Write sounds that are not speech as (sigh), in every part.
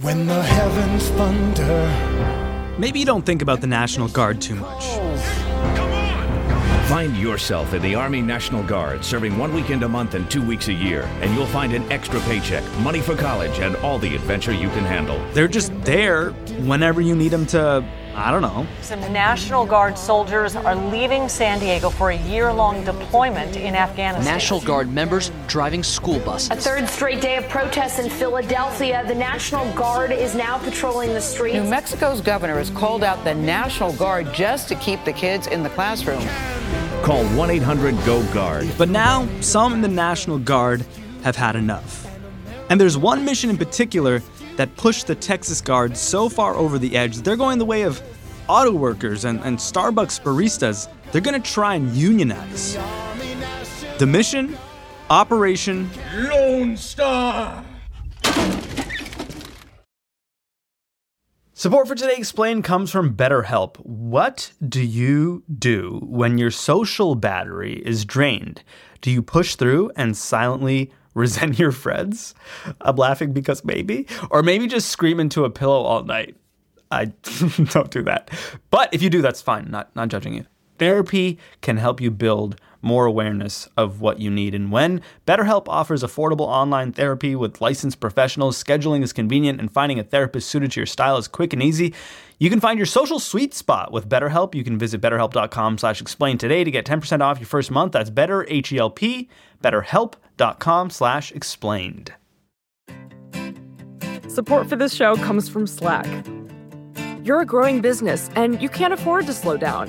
When the heavens thunder. Maybe you don't think about the National Guard too much. Find yourself in the Army National Guard, serving one weekend a month and two weeks a year, and you'll find an extra paycheck, money for college, and all the adventure you can handle. They're just there whenever you need them to, I don't know. Some National Guard soldiers are leaving San Diego for a year long deployment in Afghanistan. National Guard members driving school buses. A third straight day of protests in Philadelphia. The National Guard is now patrolling the streets. New Mexico's governor has called out the National Guard just to keep the kids in the classroom. Call 1 800 GO GUARD. But now, some in the National Guard have had enough. And there's one mission in particular that pushed the Texas Guard so far over the edge they're going the way of auto workers and, and Starbucks baristas. They're going to try and unionize. The mission Operation Lone Star. Support for Today Explained comes from BetterHelp. What do you do when your social battery is drained? Do you push through and silently resent your friends? I'm laughing because maybe. Or maybe just scream into a pillow all night. I (laughs) don't do that. But if you do, that's fine. Not, not judging you. Therapy can help you build more awareness of what you need. And when BetterHelp offers affordable online therapy with licensed professionals, scheduling is convenient, and finding a therapist suited to your style is quick and easy, you can find your social sweet spot with BetterHelp. You can visit betterhelp.com slash explain today to get 10% off your first month. That's better, H-E-L-P, betterhelp.com slash explained. Support for this show comes from Slack. You're a growing business and you can't afford to slow down.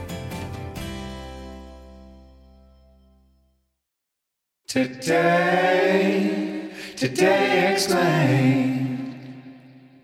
Today, today explained.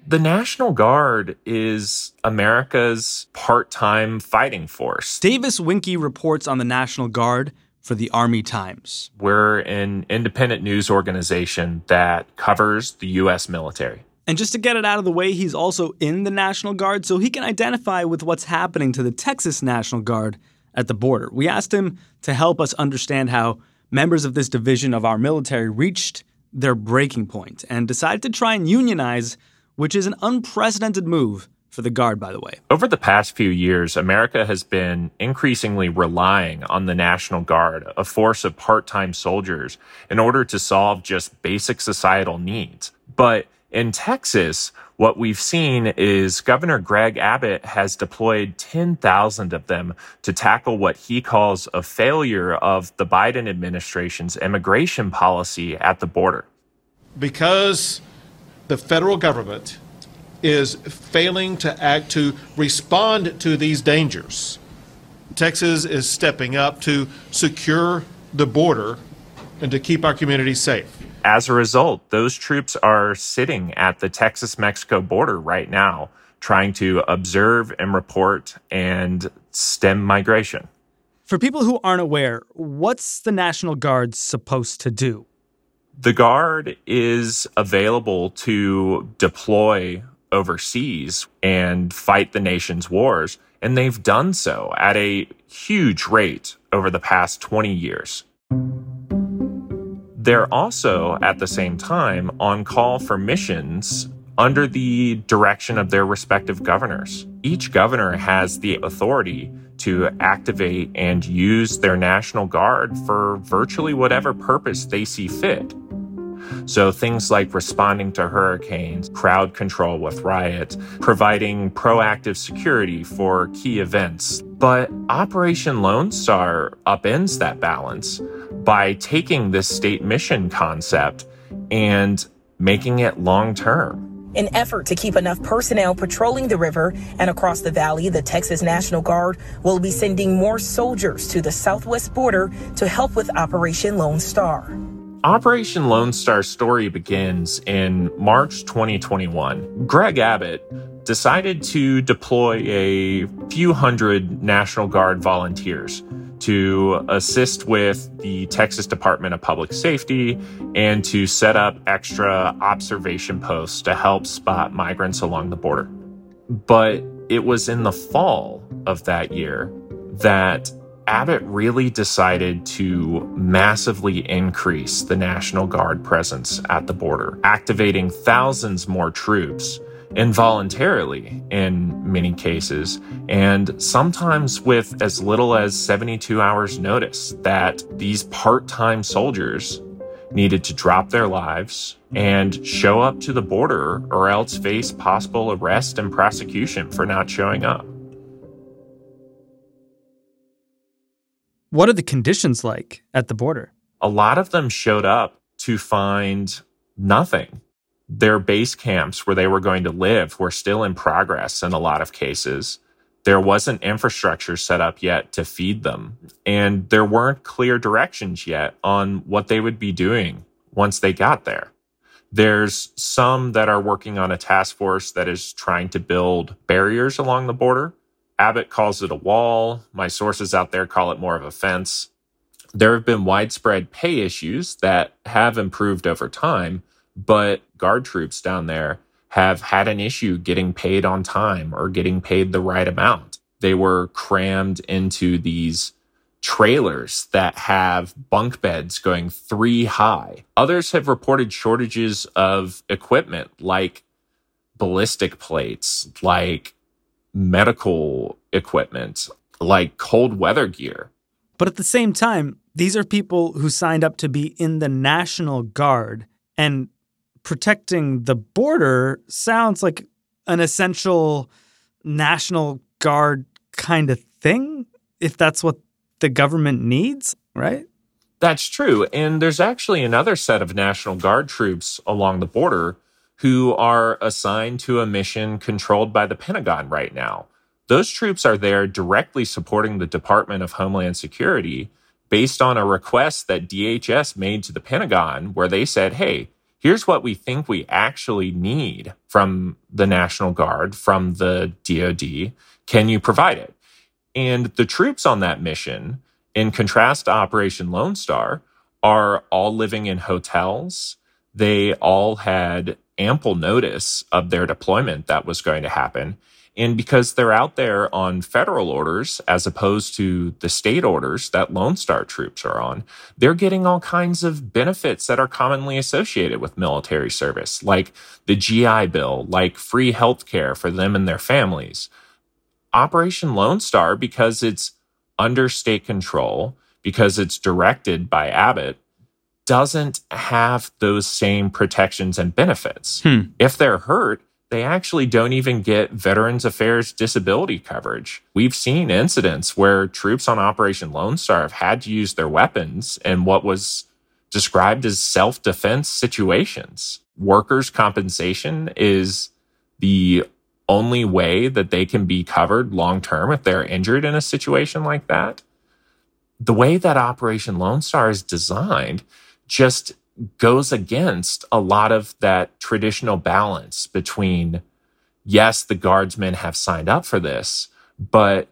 The National Guard is America's part time fighting force. Davis Winkie reports on the National Guard for the Army Times. We're an independent news organization that covers the U.S. military. And just to get it out of the way, he's also in the National Guard so he can identify with what's happening to the Texas National Guard at the border. We asked him to help us understand how members of this division of our military reached their breaking point and decided to try and unionize, which is an unprecedented move for the Guard, by the way. Over the past few years, America has been increasingly relying on the National Guard, a force of part time soldiers, in order to solve just basic societal needs. But in Texas, what we've seen is Governor Greg Abbott has deployed 10,000 of them to tackle what he calls a failure of the Biden administration's immigration policy at the border. Because the federal government is failing to act to respond to these dangers, Texas is stepping up to secure the border and to keep our communities safe as a result, those troops are sitting at the Texas Mexico border right now, trying to observe and report and stem migration. For people who aren't aware, what's the National Guard supposed to do? The Guard is available to deploy overseas and fight the nation's wars, and they've done so at a huge rate over the past 20 years. They're also, at the same time, on call for missions under the direction of their respective governors. Each governor has the authority to activate and use their National Guard for virtually whatever purpose they see fit. So things like responding to hurricanes, crowd control with riots, providing proactive security for key events. But Operation Lone Star upends that balance by taking this state mission concept and making it long term. In effort to keep enough personnel patrolling the river and across the valley, the Texas National Guard will be sending more soldiers to the southwest border to help with Operation Lone Star. Operation Lone Star story begins in March 2021. Greg Abbott decided to deploy a few hundred National Guard volunteers to assist with the Texas Department of Public Safety and to set up extra observation posts to help spot migrants along the border. But it was in the fall of that year that Abbott really decided to massively increase the National Guard presence at the border, activating thousands more troops involuntarily in many cases, and sometimes with as little as 72 hours notice that these part-time soldiers needed to drop their lives and show up to the border or else face possible arrest and prosecution for not showing up. What are the conditions like at the border? A lot of them showed up to find nothing. Their base camps where they were going to live were still in progress in a lot of cases. There wasn't infrastructure set up yet to feed them, and there weren't clear directions yet on what they would be doing once they got there. There's some that are working on a task force that is trying to build barriers along the border Abbott calls it a wall. My sources out there call it more of a fence. There have been widespread pay issues that have improved over time, but guard troops down there have had an issue getting paid on time or getting paid the right amount. They were crammed into these trailers that have bunk beds going three high. Others have reported shortages of equipment like ballistic plates, like medical equipment like cold weather gear. But at the same time, these are people who signed up to be in the National Guard and protecting the border sounds like an essential National Guard kind of thing, if that's what the government needs, right? That's true. And there's actually another set of National Guard troops along the border who are assigned to a mission controlled by the Pentagon right now. Those troops are there directly supporting the Department of Homeland Security based on a request that DHS made to the Pentagon, where they said, hey, here's what we think we actually need from the National Guard, from the DoD. Can you provide it? And the troops on that mission, in contrast to Operation Lone Star, are all living in hotels. They all had ample notice of their deployment that was going to happen. And because they're out there on federal orders as opposed to the state orders that Lone Star troops are on, they're getting all kinds of benefits that are commonly associated with military service, like the GI Bill, like free health care for them and their families. Operation Lone Star, because it's under state control, because it's directed by Abbott, doesn't have those same protections and benefits. Hmm. If they're hurt, they actually don't even get Veterans Affairs disability coverage. We've seen incidents where troops on Operation Lone Star have had to use their weapons in what was described as self defense situations. Workers' compensation is the only way that they can be covered long term if they're injured in a situation like that. The way that Operation Lone Star is designed just goes against a lot of that traditional balance between, yes, the guardsmen have signed up for this, but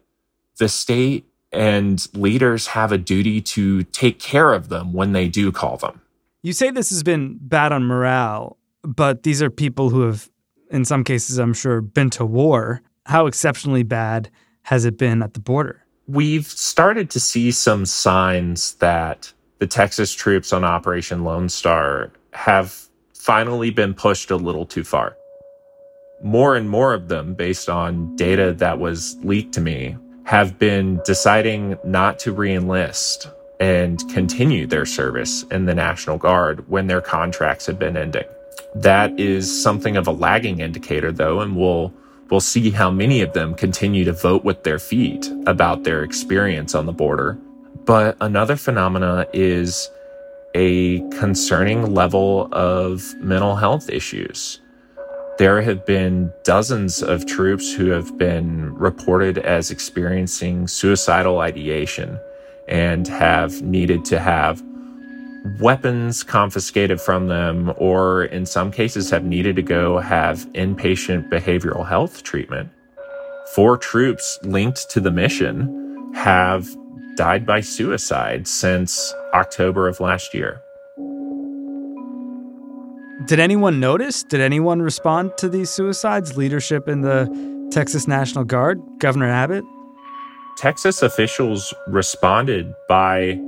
the state and leaders have a duty to take care of them when they do call them. You say this has been bad on morale, but these are people who have, in some cases, I'm sure, been to war. How exceptionally bad has it been at the border? We've started to see some signs that the Texas troops on Operation Lone Star have finally been pushed a little too far. More and more of them, based on data that was leaked to me, have been deciding not to reenlist and continue their service in the National Guard when their contracts have been ending. That is something of a lagging indicator, though, and we'll we'll see how many of them continue to vote with their feet about their experience on the border but another phenomena is a concerning level of mental health issues. There have been dozens of troops who have been reported as experiencing suicidal ideation and have needed to have weapons confiscated from them, or in some cases have needed to go have inpatient behavioral health treatment. Four troops linked to the mission have died by suicide since October of last year. Did anyone notice? Did anyone respond to these suicides? Leadership in the Texas National Guard, Governor Abbott? Texas officials responded by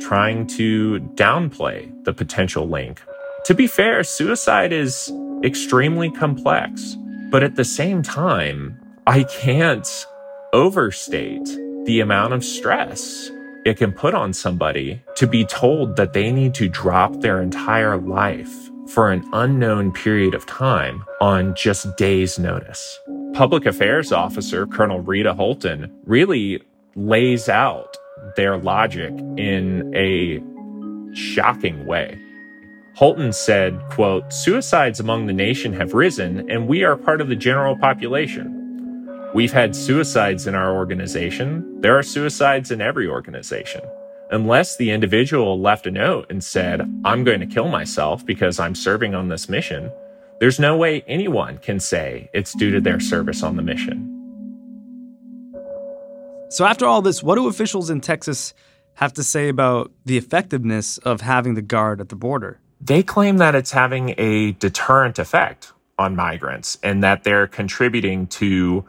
trying to downplay the potential link. To be fair, suicide is extremely complex, but at the same time, I can't overstate the amount of stress it can put on somebody to be told that they need to drop their entire life for an unknown period of time on just days' notice. Public Affairs Officer Colonel Rita Holton really lays out their logic in a shocking way. Holton said, quote, suicides among the nation have risen and we are part of the general population. We've had suicides in our organization. There are suicides in every organization. Unless the individual left a note and said, I'm going to kill myself because I'm serving on this mission, there's no way anyone can say it's due to their service on the mission. So, after all this, what do officials in Texas have to say about the effectiveness of having the guard at the border? They claim that it's having a deterrent effect on migrants and that they're contributing to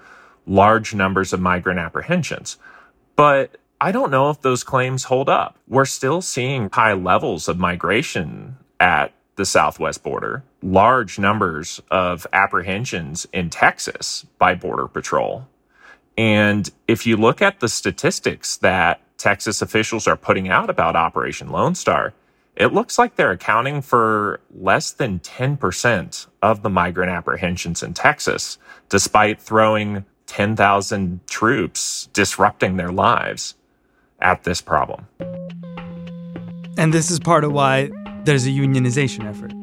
large numbers of migrant apprehensions. But I don't know if those claims hold up. We're still seeing high levels of migration at the southwest border, large numbers of apprehensions in Texas by Border Patrol. And if you look at the statistics that Texas officials are putting out about Operation Lone Star, it looks like they're accounting for less than 10% of the migrant apprehensions in Texas, despite throwing 10,000 troops disrupting their lives at this problem. And this is part of why there's a unionization effort.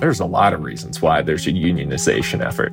There's a lot of reasons why there's a unionization effort.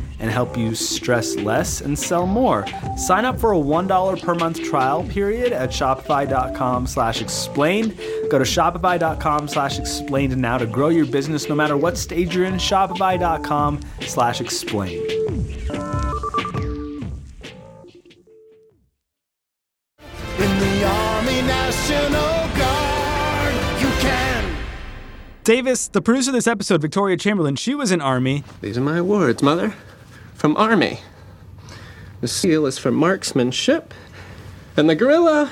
and help you stress less and sell more. Sign up for a $1 per month trial period at shopify.com slash explained. Go to shopify.com slash explained now to grow your business no matter what stage you're in. Shopify.com slash explained. In the Army National Guard, you can Davis, the producer of this episode, Victoria Chamberlin, she was in Army. These are my words, Mother. From Army. The seal is for marksmanship, and the gorilla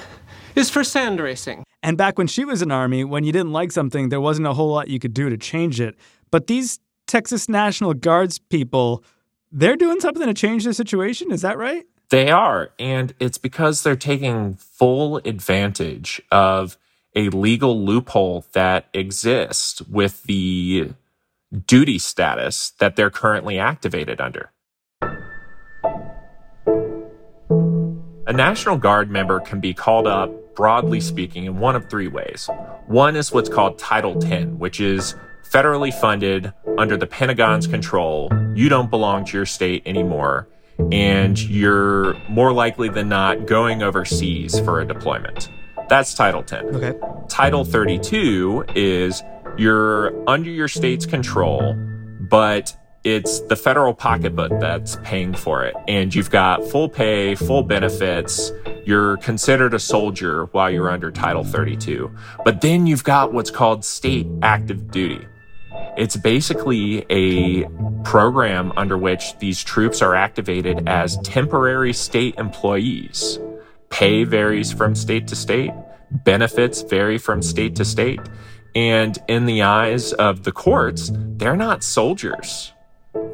is for sand racing. And back when she was in Army, when you didn't like something, there wasn't a whole lot you could do to change it. But these Texas National Guards people, they're doing something to change the situation. Is that right? They are. And it's because they're taking full advantage of a legal loophole that exists with the duty status that they're currently activated under. A National Guard member can be called up, broadly speaking, in one of three ways. One is what's called Title 10, which is federally funded under the Pentagon's control. You don't belong to your state anymore, and you're more likely than not going overseas for a deployment. That's Title 10. Okay. Title 32 is you're under your state's control, but it's the federal pocketbook that's paying for it. And you've got full pay, full benefits. You're considered a soldier while you're under Title 32. But then you've got what's called state active duty. It's basically a program under which these troops are activated as temporary state employees. Pay varies from state to state. Benefits vary from state to state. And in the eyes of the courts, they're not soldiers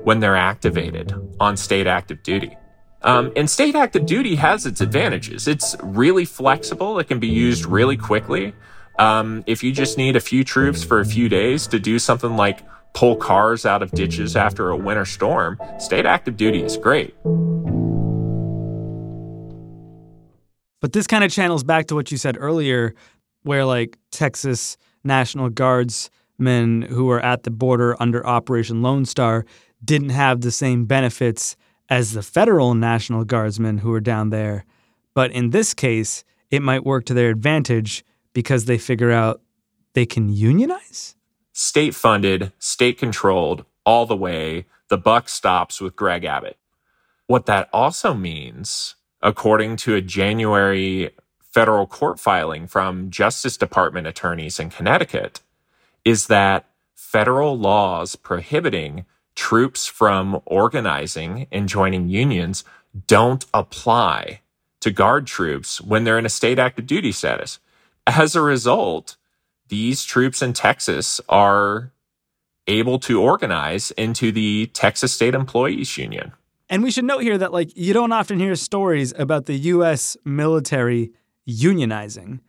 when they're activated on state active duty. Um, and state active duty has its advantages. It's really flexible. It can be used really quickly. Um, if you just need a few troops for a few days to do something like pull cars out of ditches after a winter storm, state active duty is great. But this kind of channels back to what you said earlier, where like Texas National Guardsmen who are at the border under Operation Lone Star didn't have the same benefits as the federal National Guardsmen who were down there. But in this case, it might work to their advantage because they figure out they can unionize? State funded, state controlled, all the way. The buck stops with Greg Abbott. What that also means, according to a January federal court filing from Justice Department attorneys in Connecticut, is that federal laws prohibiting troops from organizing and joining unions don't apply to guard troops when they're in a state active duty status. As a result, these troops in Texas are able to organize into the Texas State Employees Union. And we should note here that like you don't often hear stories about the US military unionizing.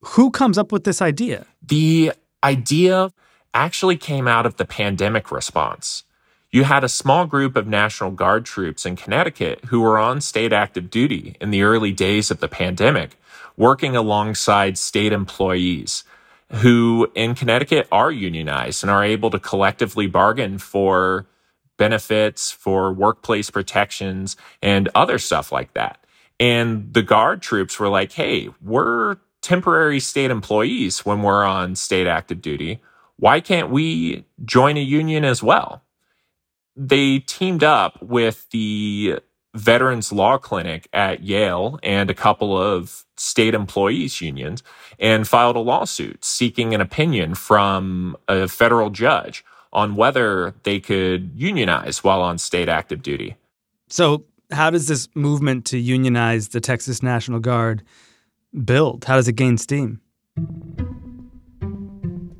Who comes up with this idea? The idea actually came out of the pandemic response. You had a small group of National Guard troops in Connecticut who were on state active duty in the early days of the pandemic, working alongside state employees who in Connecticut are unionized and are able to collectively bargain for benefits, for workplace protections, and other stuff like that. And the Guard troops were like, hey, we're temporary state employees when we're on state active duty. Why can't we join a union as well? They teamed up with the Veterans Law Clinic at Yale and a couple of state employees unions and filed a lawsuit seeking an opinion from a federal judge on whether they could unionize while on state active duty. So, how does this movement to unionize the Texas National Guard build? How does it gain steam?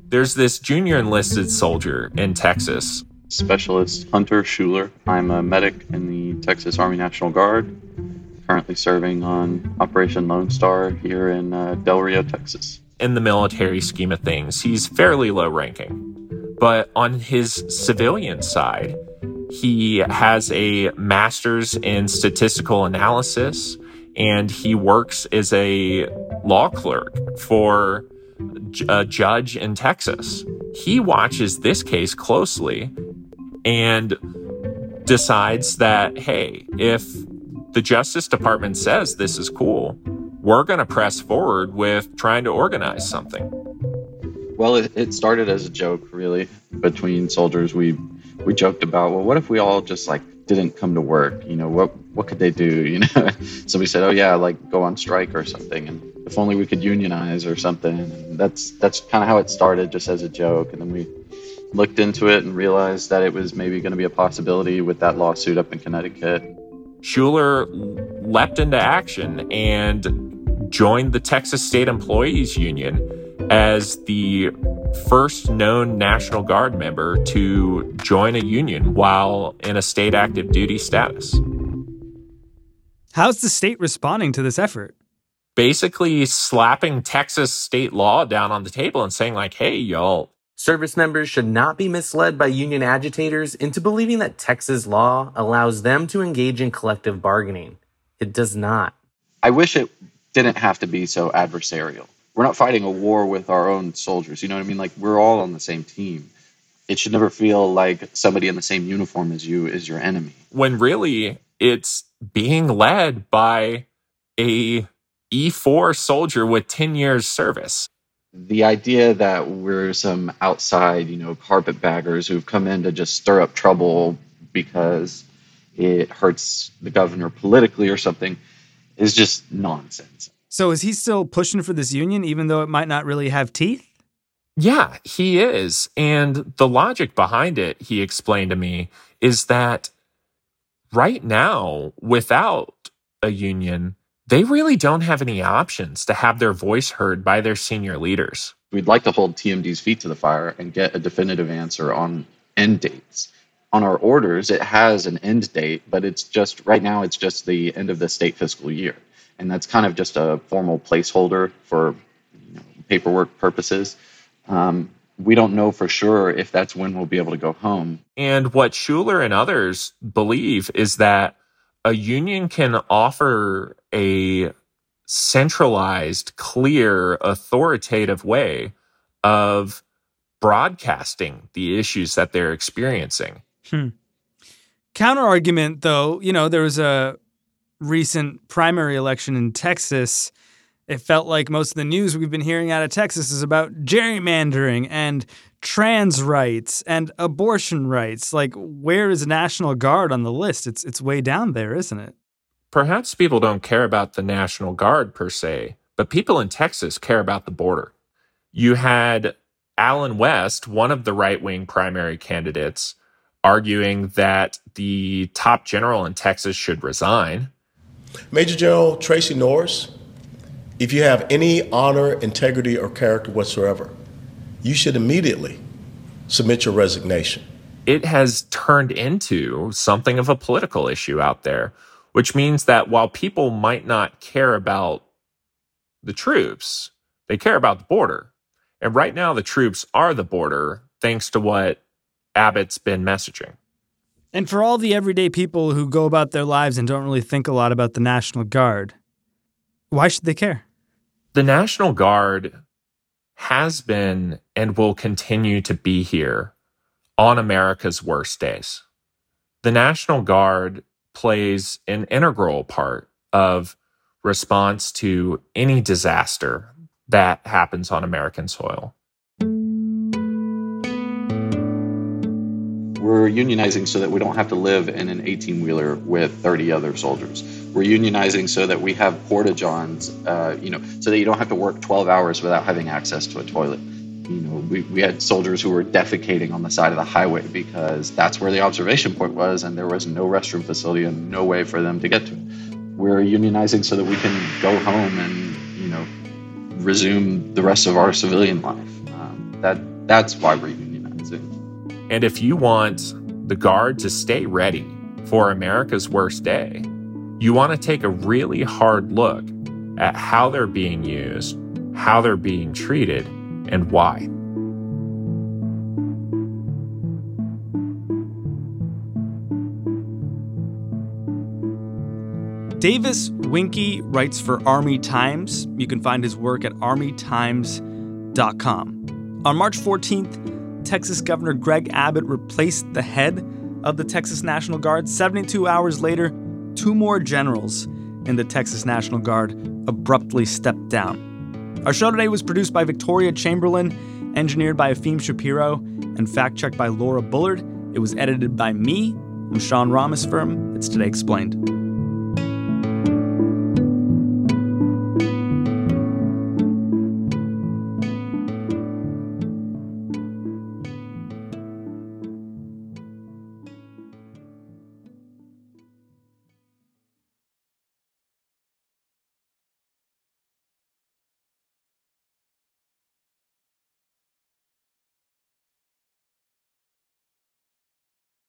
There's this junior enlisted soldier in Texas Specialist Hunter Schuler. I'm a medic in the Texas Army National Guard, currently serving on Operation Lone Star here in uh, Del Rio, Texas. In the military scheme of things, he's fairly low ranking. But on his civilian side, he has a master's in statistical analysis and he works as a law clerk for a judge in Texas. He watches this case closely and decides that, hey, if the Justice Department says this is cool, we're going to press forward with trying to organize something. Well, it, it started as a joke, really, between soldiers. We we joked about, well, what if we all just like didn't come to work? You know, what what could they do? (laughs) You know, so we said, oh yeah, like go on strike or something. And if only we could unionize or something. And that's that's kind of how it started, just as a joke, and then we looked into it and realized that it was maybe going to be a possibility with that lawsuit up in Connecticut. Schuler leapt into action and joined the Texas State Employees Union as the first known National Guard member to join a union while in a state active duty status. How's the state responding to this effort? Basically, slapping Texas state law down on the table and saying, like, hey, y'all. Service members should not be misled by union agitators into believing that Texas law allows them to engage in collective bargaining. It does not. I wish it didn't have to be so adversarial we're not fighting a war with our own soldiers. You know what I mean? Like we're all on the same team. It should never feel like somebody in the same uniform as you is your enemy. When really it's being led by a E4 soldier with 10 years service. The idea that we're some outside, you know, carpetbaggers who've come in to just stir up trouble because it hurts the governor politically or something is just nonsense. So is he still pushing for this union, even though it might not really have teeth? Yeah, he is. And the logic behind it, he explained to me, is that right now, without a union, they really don't have any options to have their voice heard by their senior leaders. We'd like to hold TMD's feet to the fire and get a definitive answer on end dates. On our orders, it has an end date, but it's just right now, it's just the end of the state fiscal year and that's kind of just a formal placeholder for you know, paperwork purposes. Um, we don't know for sure if that's when we'll be able to go home. And what Schuler and others believe is that a union can offer a centralized, clear, authoritative way of broadcasting the issues that they're experiencing. Hmm. Counter argument, though, you know, there was a recent primary election in Texas, it felt like most of the news we've been hearing out of Texas is about gerrymandering and trans rights and abortion rights. Like, where is National Guard on the list? It's it's way down there, isn't it? Perhaps people don't care about the National Guard per se, but people in Texas care about the border. You had Allen West, one of the right wing primary candidates, arguing that the top general in Texas should resign Major General Tracy Norris, if you have any honor, integrity, or character whatsoever, you should immediately submit your resignation. It has turned into something of a political issue out there, which means that while people might not care about the troops, they care about the border. And right now, the troops are the border, thanks to what Abbott's been messaging. And for all the everyday people who go about their lives and don't really think a lot about the National Guard, why should they care? The National Guard has been and will continue to be here on America's worst days. The National Guard plays an integral part of response to any disaster that happens on American soil. We're unionizing so that we don't have to live in an 18 wheeler with 30 other soldiers. We're unionizing so that we have porta johns, uh, you know, so that you don't have to work 12 hours without having access to a toilet. You know, we, we had soldiers who were defecating on the side of the highway because that's where the observation point was, and there was no restroom facility and no way for them to get to it. We're unionizing so that we can go home and, you know, resume the rest of our civilian life. Um, that that's why we're and if you want the Guard to stay ready for America's worst day, you want to take a really hard look at how they're being used, how they're being treated, and why. Davis Winkie writes for Army Times. You can find his work at armytimes.com. On March 14th, Texas Governor Greg Abbott replaced the head of the Texas National Guard. 72 hours later, two more generals in the Texas National Guard abruptly stepped down. Our show today was produced by Victoria Chamberlin, engineered by Efim Shapiro, and fact checked by Laura Bullard. It was edited by me. I'm Sean Rameswaram. It's Today Explained.